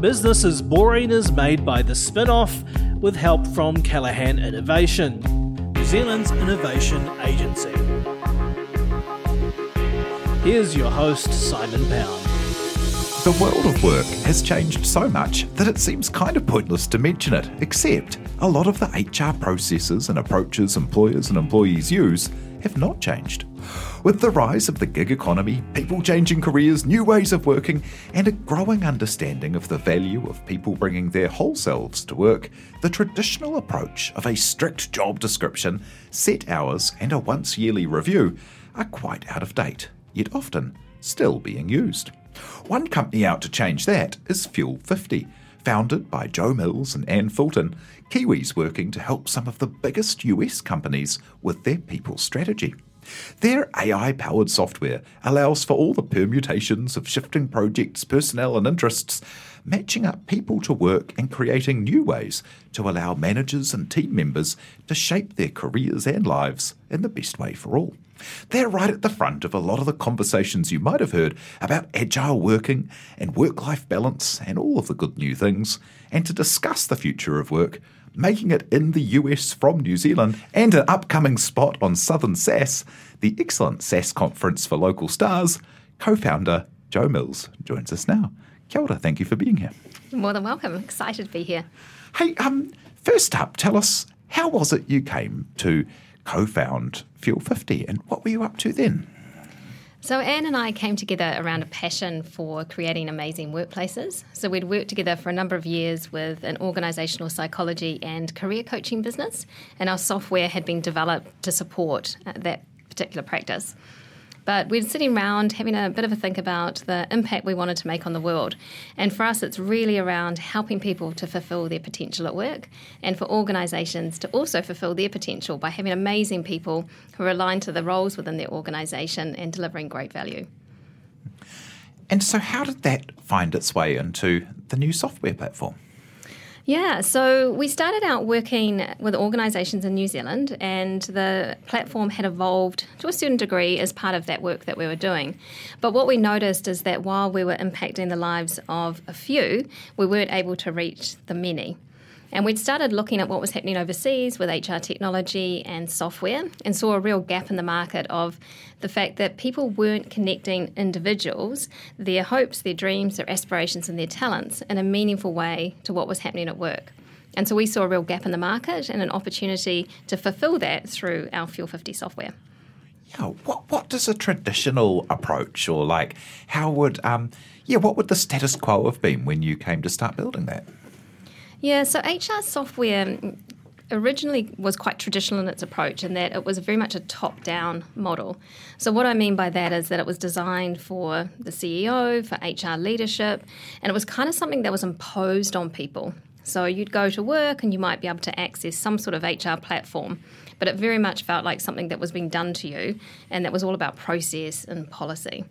Business is Boring is made by the spin off with help from Callaghan Innovation, New Zealand's innovation agency. Here's your host, Simon Pound. The world of work has changed so much that it seems kind of pointless to mention it, except a lot of the HR processes and approaches employers and employees use have not changed. With the rise of the gig economy, people changing careers, new ways of working, and a growing understanding of the value of people bringing their whole selves to work, the traditional approach of a strict job description, set hours, and a once yearly review are quite out of date, yet often still being used. One company out to change that is Fuel 50, founded by Jo Mills and Anne Fulton, Kiwis working to help some of the biggest US companies with their people strategy. Their AI powered software allows for all the permutations of shifting projects, personnel, and interests, matching up people to work and creating new ways to allow managers and team members to shape their careers and lives in the best way for all. They're right at the front of a lot of the conversations you might have heard about agile working and work life balance and all of the good new things. And to discuss the future of work, making it in the US from New Zealand, and an upcoming spot on Southern SaaS, the excellent SaaS conference for local stars, co founder Jo Mills joins us now. Kia ora, thank you for being here. More than welcome. Excited to be here. Hey, um, first up, tell us how was it you came to co found Fuel 50 and what were you up to then? So, Anne and I came together around a passion for creating amazing workplaces. So, we'd worked together for a number of years with an organisational psychology and career coaching business, and our software had been developed to support uh, that particular practice. But we're sitting around having a bit of a think about the impact we wanted to make on the world. And for us, it's really around helping people to fulfill their potential at work and for organisations to also fulfill their potential by having amazing people who are aligned to the roles within their organisation and delivering great value. And so, how did that find its way into the new software platform? Yeah, so we started out working with organisations in New Zealand, and the platform had evolved to a certain degree as part of that work that we were doing. But what we noticed is that while we were impacting the lives of a few, we weren't able to reach the many. And we'd started looking at what was happening overseas with HR technology and software and saw a real gap in the market of the fact that people weren't connecting individuals, their hopes, their dreams, their aspirations, and their talents in a meaningful way to what was happening at work. And so we saw a real gap in the market and an opportunity to fulfill that through our Fuel 50 software. Yeah, what what does a traditional approach or like how would um yeah, what would the status quo have been when you came to start building that? Yeah, so HR software originally was quite traditional in its approach in that it was very much a top down model. So, what I mean by that is that it was designed for the CEO, for HR leadership, and it was kind of something that was imposed on people. So, you'd go to work and you might be able to access some sort of HR platform, but it very much felt like something that was being done to you, and that was all about process and policy.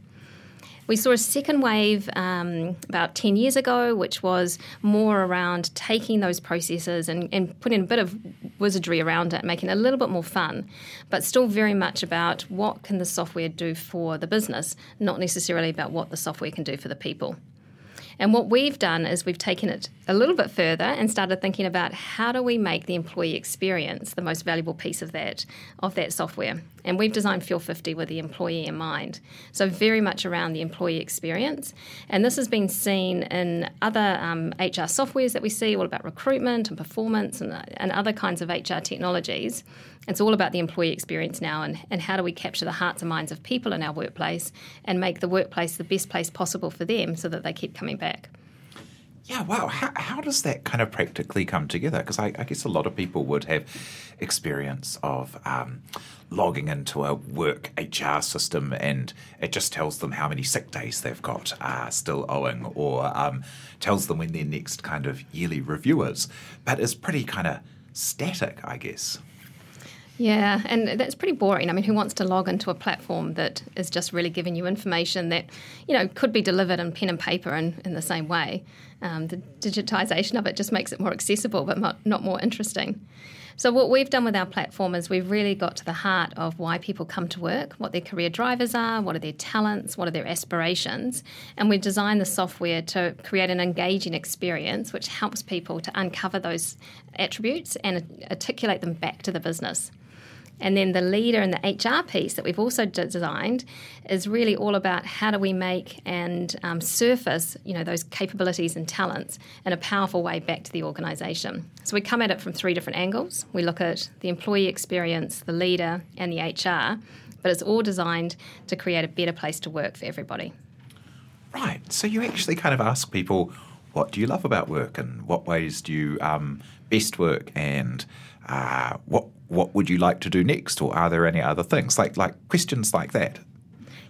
We saw a second wave um, about 10 years ago, which was more around taking those processes and, and putting a bit of wizardry around it, making it a little bit more fun, but still very much about what can the software do for the business, not necessarily about what the software can do for the people. And what we've done is we've taken it a little bit further and started thinking about how do we make the employee experience the most valuable piece of that of that software. And we've designed Fuel 50 with the employee in mind. So very much around the employee experience. And this has been seen in other um, HR softwares that we see, all about recruitment and performance and, and other kinds of HR technologies. It's all about the employee experience now and, and how do we capture the hearts and minds of people in our workplace and make the workplace the best place possible for them so that they keep coming back. Yeah, wow. How, how does that kind of practically come together? Because I, I, guess a lot of people would have experience of um, logging into a work HR system and it just tells them how many sick days they've got uh, still owing or um, tells them when their next kind of yearly review is. But it's pretty kind of static, I guess. Yeah, and that's pretty boring. I mean, who wants to log into a platform that is just really giving you information that, you know, could be delivered in pen and paper in, in the same way? Um, the digitisation of it just makes it more accessible, but not, not more interesting. So, what we've done with our platform is we've really got to the heart of why people come to work, what their career drivers are, what are their talents, what are their aspirations. And we've designed the software to create an engaging experience which helps people to uncover those attributes and articulate them back to the business. And then the leader and the HR piece that we've also designed is really all about how do we make and um, surface, you know, those capabilities and talents in a powerful way back to the organisation. So we come at it from three different angles. We look at the employee experience, the leader, and the HR, but it's all designed to create a better place to work for everybody. Right. So you actually kind of ask people, what do you love about work, and what ways do you um, best work, and uh, what what would you like to do next, or are there any other things like like questions like that?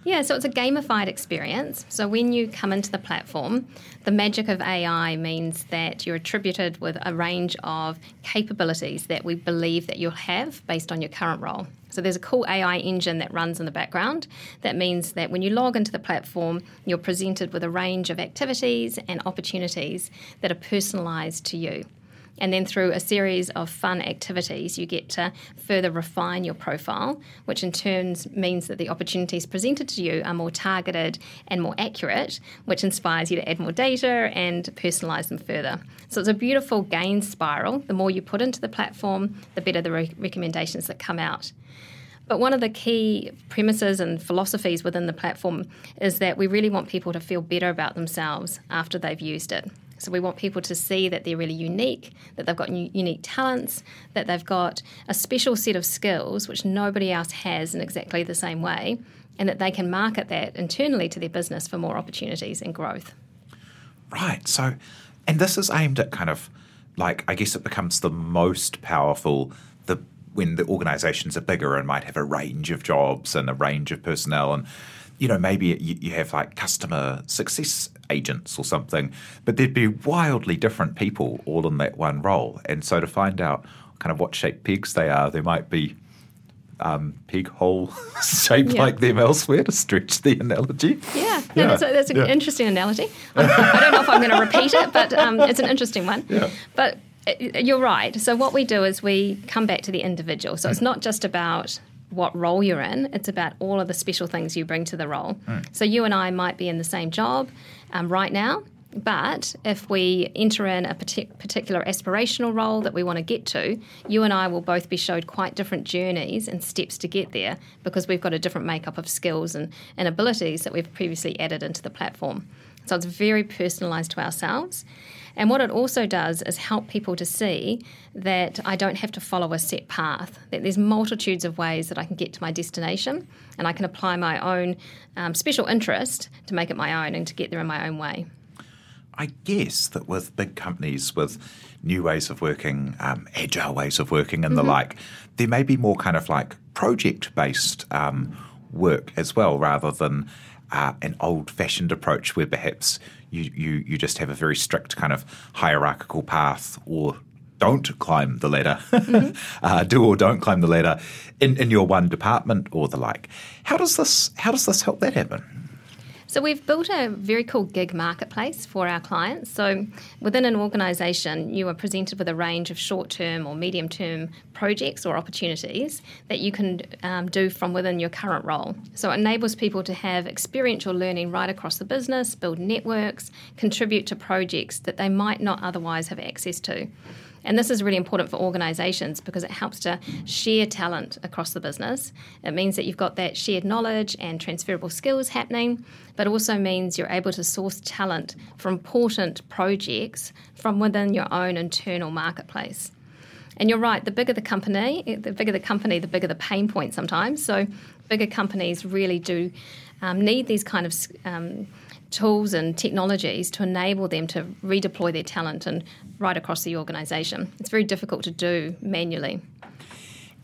Yeah, so it's a gamified experience. So when you come into the platform, the magic of AI means that you're attributed with a range of capabilities that we believe that you'll have based on your current role. So there's a cool AI engine that runs in the background. That means that when you log into the platform, you're presented with a range of activities and opportunities that are personalized to you. And then through a series of fun activities, you get to further refine your profile, which in turn means that the opportunities presented to you are more targeted and more accurate, which inspires you to add more data and personalise them further. So it's a beautiful gain spiral. The more you put into the platform, the better the re- recommendations that come out. But one of the key premises and philosophies within the platform is that we really want people to feel better about themselves after they've used it. So we want people to see that they're really unique, that they've got unique talents, that they've got a special set of skills which nobody else has in exactly the same way, and that they can market that internally to their business for more opportunities and growth. Right. So, and this is aimed at kind of like, I guess it becomes the most powerful the when the organizations are bigger and might have a range of jobs and a range of personnel and you know, maybe you, you have like customer success agents or something, but there'd be wildly different people all in that one role. And so to find out kind of what shape pegs they are, there might be um, peg hole shaped yeah. like them elsewhere to stretch the analogy. Yeah, no, yeah. that's, a, that's an yeah. interesting analogy. I don't know if I'm going to repeat it, but um, it's an interesting one. Yeah. But uh, you're right. So what we do is we come back to the individual. So it's not just about what role you're in. It's about all of the special things you bring to the role. Mm. So you and I might be in the same job um, right now, but if we enter in a partic- particular aspirational role that we want to get to, you and I will both be showed quite different journeys and steps to get there because we've got a different makeup of skills and, and abilities that we've previously added into the platform. So it's very personalised to ourselves. And what it also does is help people to see that I don't have to follow a set path, that there's multitudes of ways that I can get to my destination and I can apply my own um, special interest to make it my own and to get there in my own way. I guess that with big companies with new ways of working, um, agile ways of working, and mm-hmm. the like, there may be more kind of like project based um, work as well, rather than uh, an old fashioned approach where perhaps you, you, you just have a very strict kind of hierarchical path or don't climb the ladder, mm-hmm. uh, do or don't climb the ladder in, in your one department or the like. How does this how does this help that happen? So we've built a very cool gig marketplace for our clients. So within an organisation, you are presented with a range of short-term or medium-term projects or opportunities that you can um, do from within your current role. So it enables people to have experiential learning right across the business, build networks, contribute to projects that they might not otherwise have access to. And this is really important for organisations because it helps to share talent across the business. It means that you've got that shared knowledge and transferable skills happening, but also means you're able to source talent for important projects from within your own internal marketplace. And you're right, the bigger the company, the bigger the company, the bigger the pain point sometimes. So bigger companies really do um, need these kind of um, tools and technologies to enable them to redeploy their talent and right across the organisation. It's very difficult to do manually.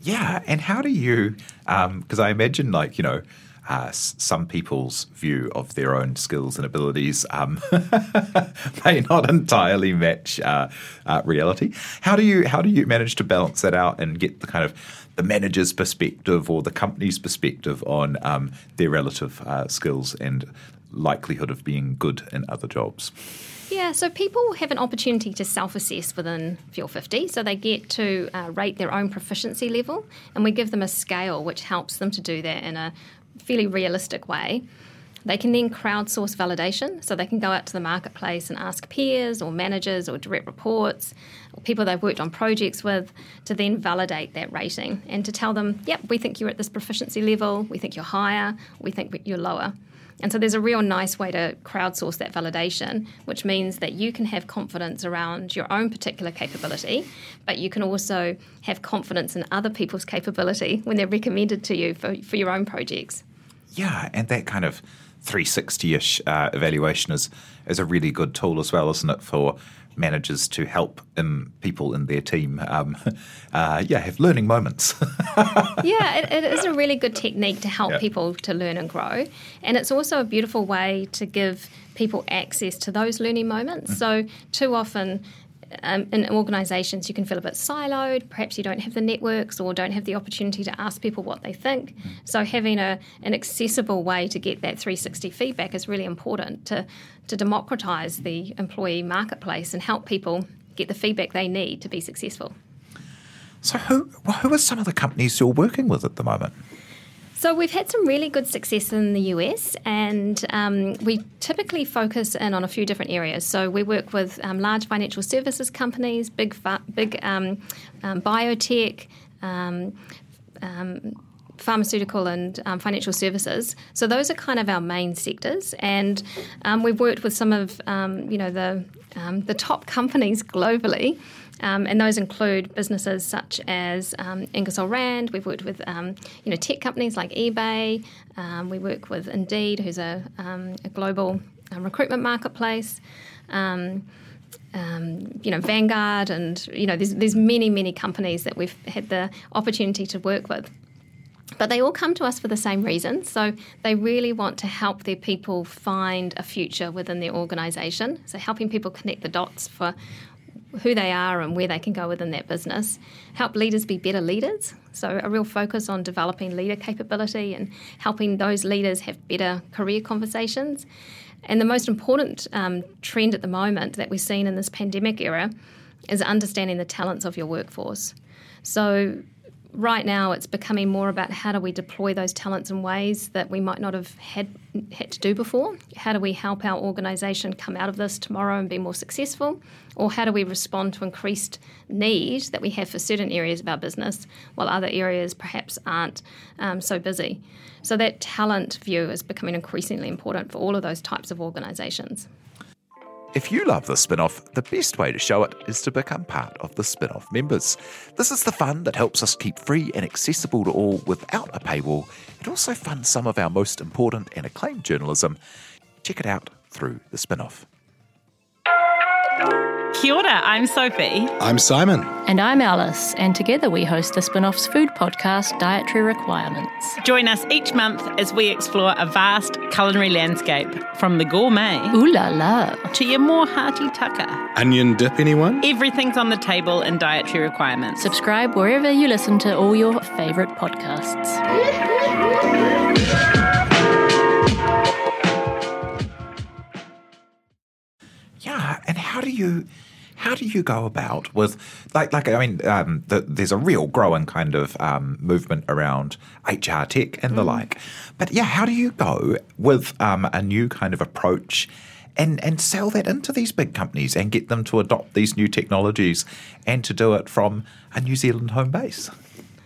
Yeah, and how do you? Because um, I imagine, like you know, uh, some people's view of their own skills and abilities um, may not entirely match uh, uh, reality. How do you how do you manage to balance that out and get the kind of the manager's perspective or the company's perspective on um, their relative uh, skills and likelihood of being good in other jobs? Yeah, so people have an opportunity to self assess within Fuel 50. So they get to uh, rate their own proficiency level, and we give them a scale which helps them to do that in a fairly realistic way. They can then crowdsource validation, so they can go out to the marketplace and ask peers or managers or direct reports or people they've worked on projects with to then validate that rating and to tell them, yep, we think you're at this proficiency level, we think you're higher, we think you're lower. And so there's a real nice way to crowdsource that validation, which means that you can have confidence around your own particular capability, but you can also have confidence in other people's capability when they're recommended to you for, for your own projects. Yeah, and that kind of 360 ish uh, evaluation is, is a really good tool as well, isn't it, for managers to help um, people in their team, um, uh, yeah, have learning moments. yeah, it, it is a really good technique to help people to learn and grow, and it's also a beautiful way to give people access to those learning moments. Mm. So too often um, in organisations, you can feel a bit siloed. Perhaps you don't have the networks or don't have the opportunity to ask people what they think. So, having a, an accessible way to get that 360 feedback is really important to, to democratise the employee marketplace and help people get the feedback they need to be successful. So, who, who are some of the companies you're working with at the moment? So we've had some really good success in the US, and um, we typically focus in on a few different areas. So we work with um, large financial services companies, big big um, um biotech. Um, um, pharmaceutical and financial services. So those are kind of our main sectors, and we've worked with some of you know the the top companies globally. Um, and those include businesses such as um, Ingersoll Rand. We've worked with um, you know tech companies like eBay. Um, we work with Indeed, who's a, um, a global um, recruitment marketplace. Um, you know, Vanguard, and you know, there's there's many many companies that we've had the opportunity to work with. But they all come to us for the same reason. So they really want to help their people find a future within their organisation. So helping people connect the dots for who they are and where they can go within that business. Help leaders be better leaders. So, a real focus on developing leader capability and helping those leaders have better career conversations. And the most important um, trend at the moment that we've seen in this pandemic era is understanding the talents of your workforce. So, right now it's becoming more about how do we deploy those talents in ways that we might not have had had to do before. How do we help our organisation come out of this tomorrow and be more successful? Or how do we respond to increased need that we have for certain areas of our business while other areas perhaps aren't um, so busy? So that talent view is becoming increasingly important for all of those types of organisations. If you love the spin off, the best way to show it is to become part of the spin off members. This is the fund that helps us keep free and accessible to all without a paywall. It also funds some of our most important and acclaimed journalism. Check it out through the spin off. Kia ora, I'm Sophie. I'm Simon. And I'm Alice, and together we host the spin off's food podcast, Dietary Requirements. Join us each month as we explore a vast culinary landscape from the gourmet. Ooh la la. To your more hearty tucker. Onion dip, anyone? Everything's on the table in Dietary Requirements. Subscribe wherever you listen to all your favourite podcasts. Do you how do you go about with like like I mean um, the, there's a real growing kind of um, movement around HR tech and the like, but yeah, how do you go with um, a new kind of approach? And, and sell that into these big companies and get them to adopt these new technologies and to do it from a New Zealand home base.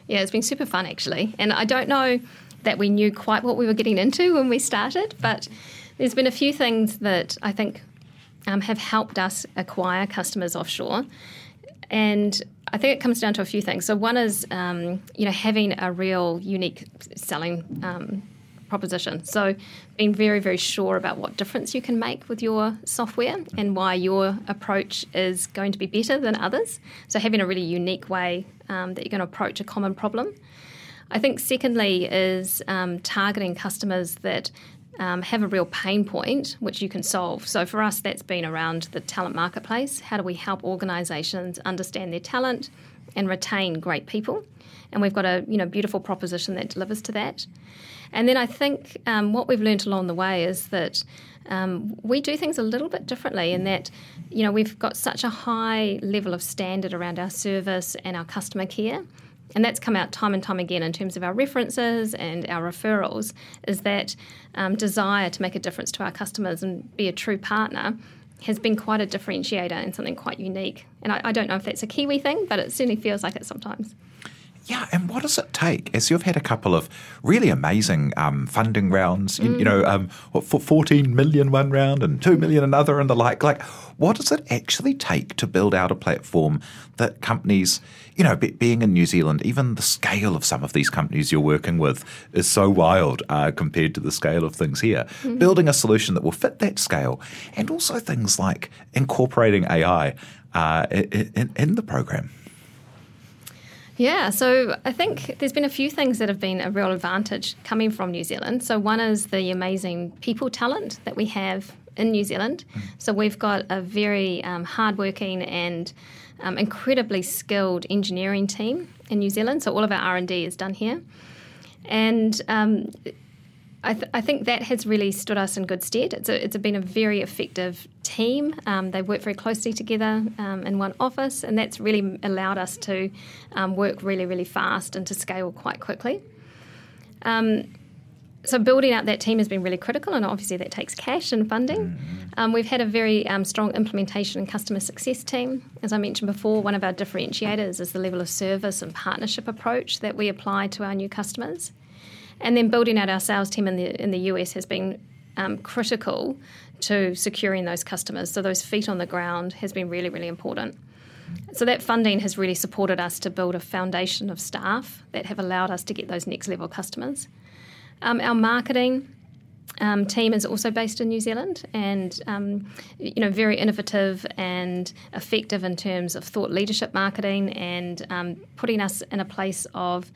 Yeah, it's been super fun actually. And I don't know that we knew quite what we were getting into when we started, but there's been a few things that I think um, have helped us acquire customers offshore. And I think it comes down to a few things. So one is, um, you know, having a real unique selling um, proposition. So being very, very sure about what difference you can make with your software and why your approach is going to be better than others. So having a really unique way um, that you're going to approach a common problem. I think secondly is um, targeting customers that um, have a real pain point which you can solve. So for us, that's been around the talent marketplace. How do we help organisations understand their talent and retain great people? And we've got a you know beautiful proposition that delivers to that. And then I think um, what we've learned along the way is that um, we do things a little bit differently in that, you know, we've got such a high level of standard around our service and our customer care. And that's come out time and time again in terms of our references and our referrals, is that um, desire to make a difference to our customers and be a true partner has been quite a differentiator and something quite unique. And I, I don't know if that's a Kiwi thing, but it certainly feels like it sometimes. Yeah, and what does it take? As you've had a couple of really amazing um, funding rounds, you, you know, um, what, for 14 million one round and 2 million another and the like, like, what does it actually take to build out a platform that companies, you know, be, being in New Zealand, even the scale of some of these companies you're working with is so wild uh, compared to the scale of things here. Mm-hmm. Building a solution that will fit that scale and also things like incorporating AI uh, in, in the program. Yeah, so I think there's been a few things that have been a real advantage coming from New Zealand. So, one is the amazing people talent that we have in New Zealand. Mm. So, we've got a very um, hardworking and um, incredibly skilled engineering team in New Zealand. So, all of our R&D is done here. And um, I, th- I, think that has really stood us in good stead. It's, a, it's been a very effective team. Um, they work very closely together um, in one office, and that's really allowed us to um, work really, really fast and to scale quite quickly. Um, so building out that team has been really critical, and obviously that takes cash and funding. Mm-hmm. Um, we've had a very um, strong implementation and customer success team. As I mentioned before, one of our differentiators is the level of service and partnership approach that we apply to our new customers. And then building out our sales team in the in the US has been um, critical to securing those customers. So those feet on the ground has been really really important. So that funding has really supported us to build a foundation of staff that have allowed us to get those next level customers. Um, our marketing um, team is also based in New Zealand, and um, you know very innovative and effective in terms of thought leadership marketing and um, putting us in a place of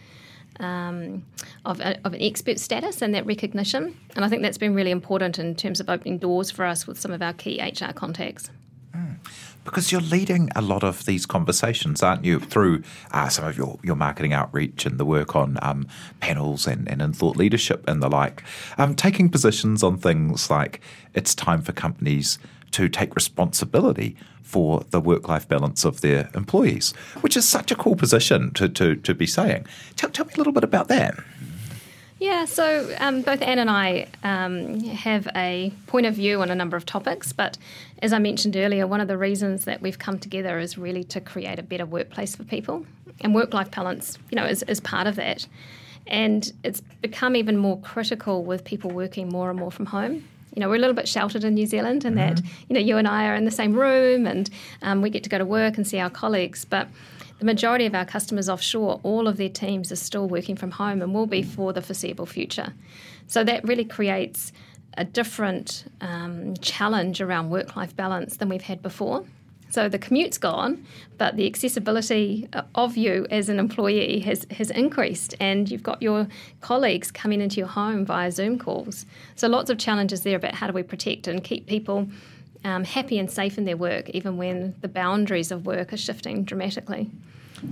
um, of, a, of, an expert status and that recognition. And I think that's been really important in terms of opening doors for us with some of our key HR contacts. Mm. Because you're leading a lot of these conversations, aren't you, through uh, some of your, your marketing outreach and the work on um, panels and, and in thought leadership and the like, um, taking positions on things like it's time for companies to take responsibility for the work life balance of their employees, which is such a cool position to, to, to be saying. Tell, tell me a little bit about that. Yeah, so um, both Anne and I um, have a point of view on a number of topics, but as I mentioned earlier, one of the reasons that we've come together is really to create a better workplace for people, and work-life balance, you know, is, is part of that. And it's become even more critical with people working more and more from home you know, we're a little bit sheltered in New Zealand in mm-hmm. that, you know, you and I are in the same room and um, we get to go to work and see our colleagues. But the majority of our customers offshore, all of their teams are still working from home and will be for the foreseeable future. So that really creates a different um, challenge around work life balance than we've had before. So the commute's gone, but the accessibility of you as an employee has, has increased, and you've got your colleagues coming into your home via Zoom calls. So lots of challenges there about how do we protect and keep people um, happy and safe in their work, even when the boundaries of work are shifting dramatically.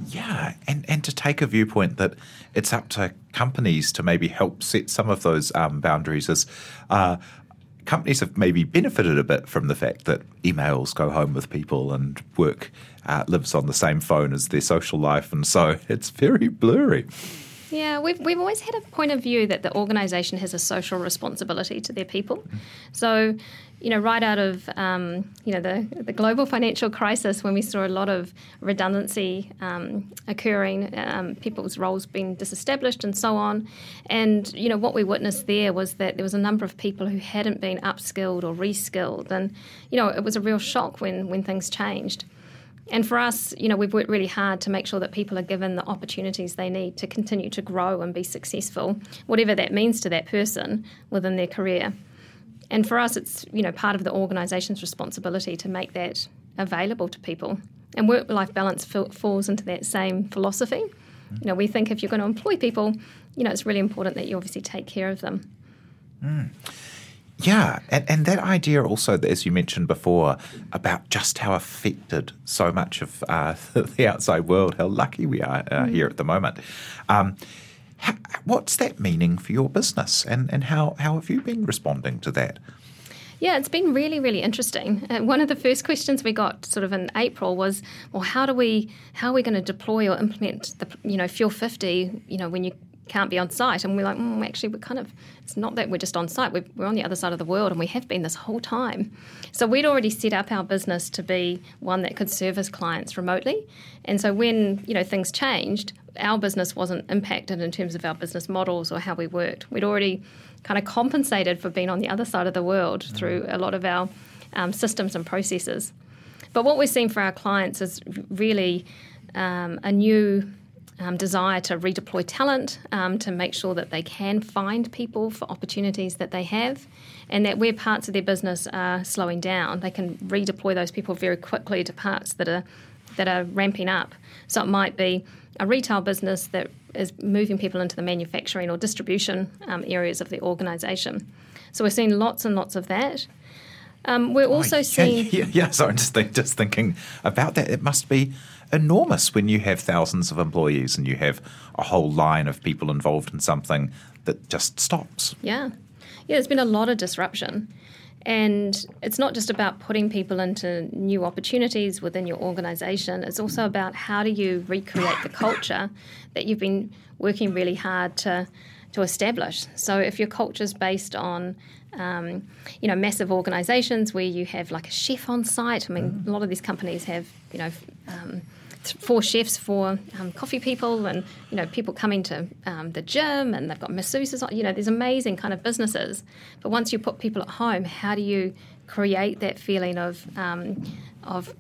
Yeah, and, and to take a viewpoint that it's up to companies to maybe help set some of those um, boundaries as uh, companies have maybe benefited a bit from the fact that emails go home with people and work uh, lives on the same phone as their social life, and so it's very blurry. Yeah, we've, we've always had a point of view that the organisation has a social responsibility to their people. So, you know, right out of um, you know the the global financial crisis, when we saw a lot of redundancy um, occurring, um, people's roles being disestablished, and so on, and you know what we witnessed there was that there was a number of people who hadn't been upskilled or reskilled, and you know it was a real shock when when things changed. And for us, you know, we've worked really hard to make sure that people are given the opportunities they need to continue to grow and be successful, whatever that means to that person within their career. And for us, it's you know part of the organisation's responsibility to make that available to people. And work-life balance falls into that same philosophy. You know, we think if you're going to employ people, you know, it's really important that you obviously take care of them. Mm. Yeah, and, and that idea also, as you mentioned before, about just how affected so much of uh, the outside world, how lucky we are uh, mm. here at the moment. Um, how, what's that meaning for your business, and, and how, how have you been responding to that? Yeah, it's been really, really interesting. Uh, one of the first questions we got, sort of in April, was, "Well, how do we, how are we going to deploy or implement the, you know, Fuel 50, you know, when you can't be on site. And we're like, mm, actually, we're kind of, it's not that we're just on site, we're, we're on the other side of the world and we have been this whole time. So we'd already set up our business to be one that could service clients remotely. And so when, you know, things changed, our business wasn't impacted in terms of our business models or how we worked. We'd already kind of compensated for being on the other side of the world mm. through a lot of our um, systems and processes. But what we're seeing for our clients is really um, a new um, desire to redeploy talent, um, to make sure that they can find people for opportunities that they have, and that where parts of their business are slowing down, they can redeploy those people very quickly to parts that are that are ramping up. So it might be a retail business that is moving people into the manufacturing or distribution um, areas of the organisation. So we're seeing lots and lots of that. Um, we're also oh, yeah, seeing. Yeah, yeah, so I'm just, think, just thinking about that. It must be enormous when you have thousands of employees and you have a whole line of people involved in something that just stops. Yeah. Yeah, there's been a lot of disruption. And it's not just about putting people into new opportunities within your organization, it's also about how do you recreate the culture that you've been working really hard to, to establish. So if your culture is based on um, you know, massive organisations where you have like a chef on site. I mean, a lot of these companies have, you know, um, four chefs for um, coffee people and you know people coming to um, the gym and they've got masseuses you know there's amazing kind of businesses. But once you put people at home how do you create that feeling of um, of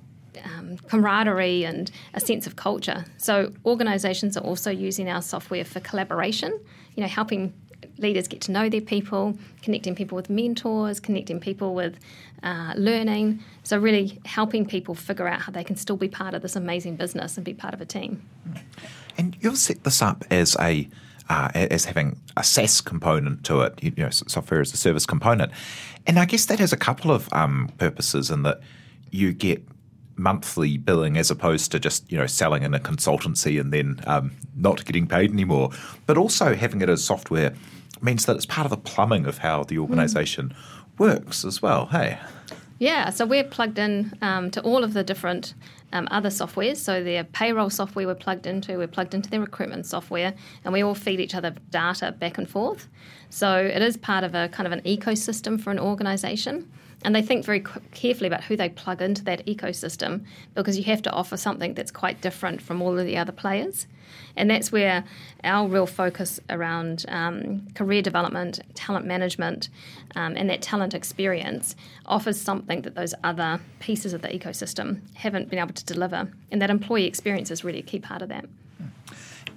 um, camaraderie and a sense of culture? So organizations are also using our software for collaboration you know helping leaders get to know their people, connecting people with mentors, connecting people with uh, learning. So, really helping people figure out how they can still be part of this amazing business and be part of a team. And you've set this up as a uh, as having a SaaS component to it, you know, software as a service component. And I guess that has a couple of um, purposes in that you get monthly billing as opposed to just you know selling in a consultancy and then um, not getting paid anymore. But also having it as software means that it's part of the plumbing of how the organisation mm. Works as well. Hey. Yeah, so we're plugged in um, to all of the different um, other softwares. So their payroll software we're plugged into, we're plugged into their recruitment software, and we all feed each other data back and forth. So it is part of a kind of an ecosystem for an organisation. And they think very carefully about who they plug into that ecosystem because you have to offer something that's quite different from all of the other players. And that's where our real focus around um, career development, talent management, um, and that talent experience offers something that those other pieces of the ecosystem haven't been able to deliver. And that employee experience is really a key part of that.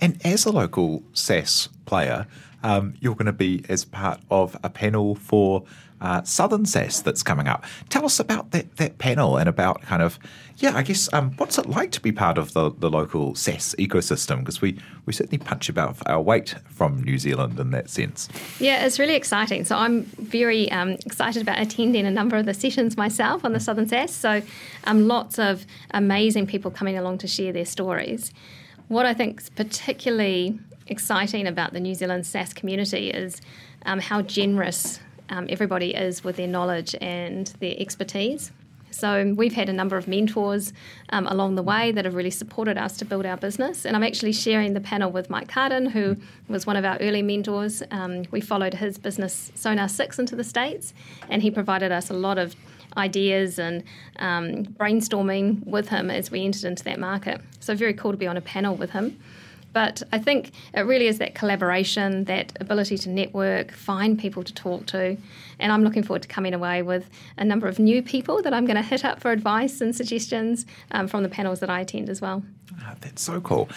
And as a local SaaS player, um, you're going to be as part of a panel for uh, Southern SaaS that's coming up. Tell us about that, that panel and about kind of, yeah, I guess, um, what's it like to be part of the, the local SaaS ecosystem? Because we, we certainly punch above our weight from New Zealand in that sense. Yeah, it's really exciting. So I'm very um, excited about attending a number of the sessions myself on the Southern SaaS. So um, lots of amazing people coming along to share their stories. What I think is particularly exciting about the New Zealand SaaS community is um, how generous um, everybody is with their knowledge and their expertise. So we've had a number of mentors um, along the way that have really supported us to build our business. And I'm actually sharing the panel with Mike Carden, who was one of our early mentors. Um, we followed his business Sonar Six into the states, and he provided us a lot of ideas and um, brainstorming with him as we entered into that market. So very cool to be on a panel with him. But I think it really is that collaboration, that ability to network, find people to talk to. And I'm looking forward to coming away with a number of new people that I'm going to hit up for advice and suggestions um, from the panels that I attend as well. Oh, that's so cool.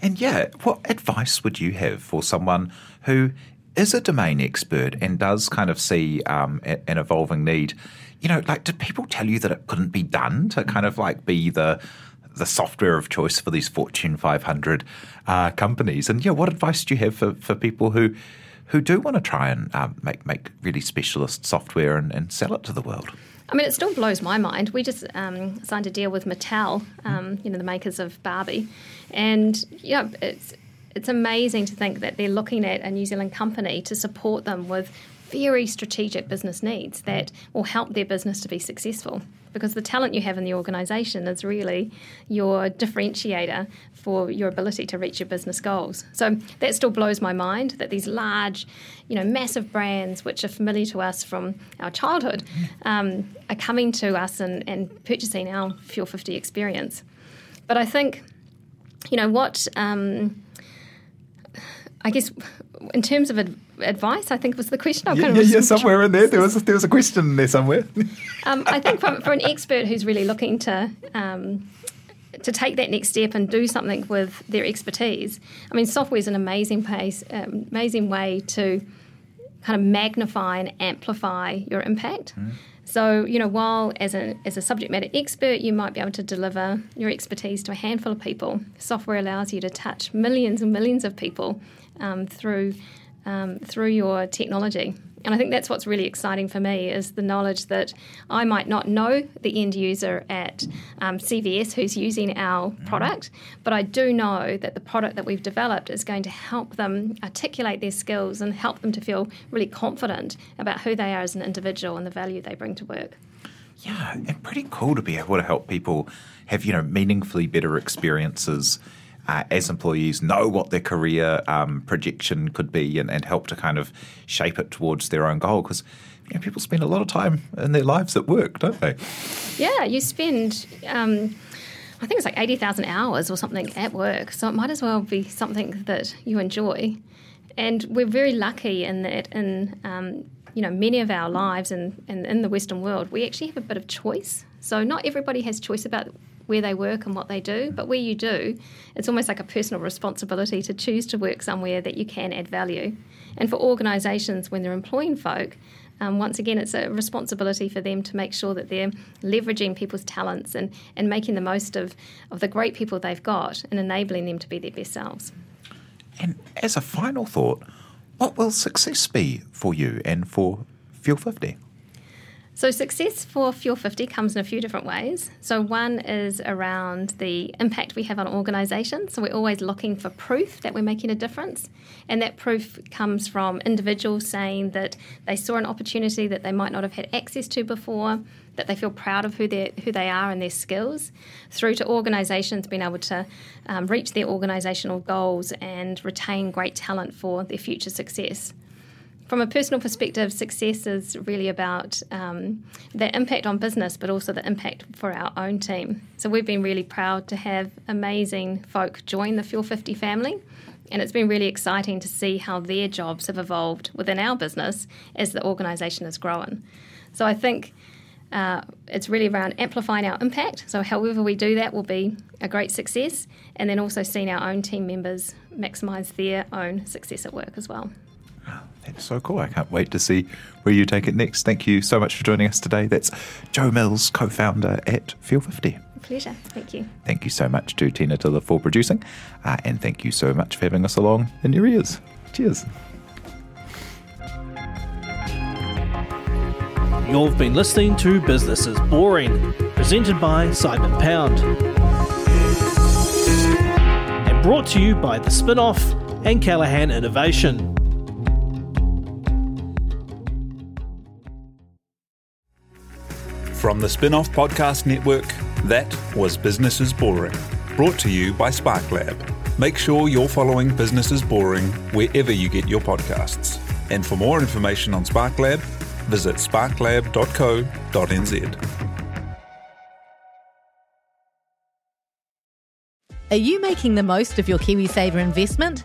And yeah, what advice would you have for someone who is a domain expert and does kind of see um, an evolving need? You know, like, did people tell you that it couldn't be done to kind of like be the the software of choice for these Fortune 500 uh, companies. And yeah, what advice do you have for, for people who who do want to try and um, make make really specialist software and, and, sell it to the world? I mean, it still blows my mind. We just um, signed a deal with Mattel, um, you know, the makers of Barbie, and know, it's it's amazing to think that they're looking at a New Zealand company to support them with very strategic business needs that will help their business to be successful because the talent you have in the organisation is really your differentiator for your ability to reach your business goals. So that still blows my mind that these large, you know, massive brands which are familiar to us from our childhood um, are coming to us and, and purchasing our Fuel 50 experience. But I think, you know, what um, I guess in terms of advice, I think was the question. I yeah, yeah, yeah, somewhere in there, there was a, there was a question in there somewhere. um, I think for, for, an expert who's really looking to um, to take that next step and do something with their expertise, I mean, software is an amazing pace, um, amazing way to kind of magnify and amplify your impact. Mm. So, you know, while as a, as a subject matter expert, you might be able to deliver your expertise to a handful of people, software allows you to touch millions and millions of people um, through um, through your technology. And I think that's what's really exciting for me is the knowledge that I might not know the end user at um, CVS who's using our mm-hmm. product, but I do know that the product that we've developed is going to help them articulate their skills and help them to feel really confident about who they are as an individual and the value they bring to work. Yeah, and pretty cool to be able to help people have, you know, meaningfully better experiences uh, as employees know what their career um, projection could be and, and, help to kind of shape it towards their own goal because you know, people spend a lot of time in their lives at work, don't they? Yeah, you spend. Um, I think it's like 80,000 hours or something at work. So it might as well be something that you enjoy. And we're very lucky in that in um, you know many of our lives and in, the Western world, we actually have a bit of choice. So not everybody has choice about where they work and what they do, but where you do, it's almost like a personal responsibility to choose to work somewhere that you can add value. And for organisations, when they're employing folk, um, once again, it's a responsibility for them to make sure that they're leveraging people's talents and, and making the most of, of the great people they've got and enabling them to be their best selves. And as a final thought, what will success be for you and for Fuel 50? So, success for Fuel 50 comes in a few different ways. So, one is around the impact we have on organisations. So, we're always looking for proof that we're making a difference. And that proof comes from individuals saying that they saw an opportunity that they might not have had access to before, that they feel proud of who, who they are and their skills, through to organisations being able to um, reach their organisational goals and retain great talent for their future success from a personal perspective, success is really about um, the impact on business, but also the impact for our own team. So we've been really proud to have amazing folk join the Fuel 50 family. And it's been really exciting to see how their jobs have evolved within our business as the organisation has grown. So I think uh, it's really around amplifying our impact. So, however we do that will be a great success, and then also seeing our own team members maximise their own success at work as well. That's so cool. I can't wait to see where you take it next. Thank you so much for joining us today. That's Jo Mills, co founder at Fuel 50. Pleasure. Thank you. Thank you so much to Tina Tiller for producing. Uh, and thank you so much for having us along in your ears. Cheers. You've been listening to Business is Boring, presented by Simon Pound. And brought to you by The Spinoff and Callaghan Innovation. From the Spin Off Podcast Network, that was Business is Boring, brought to you by SparkLab. Make sure you're following Business is Boring wherever you get your podcasts. And for more information on SparkLab, visit sparklab.co.nz. Are you making the most of your KiwiSaver investment?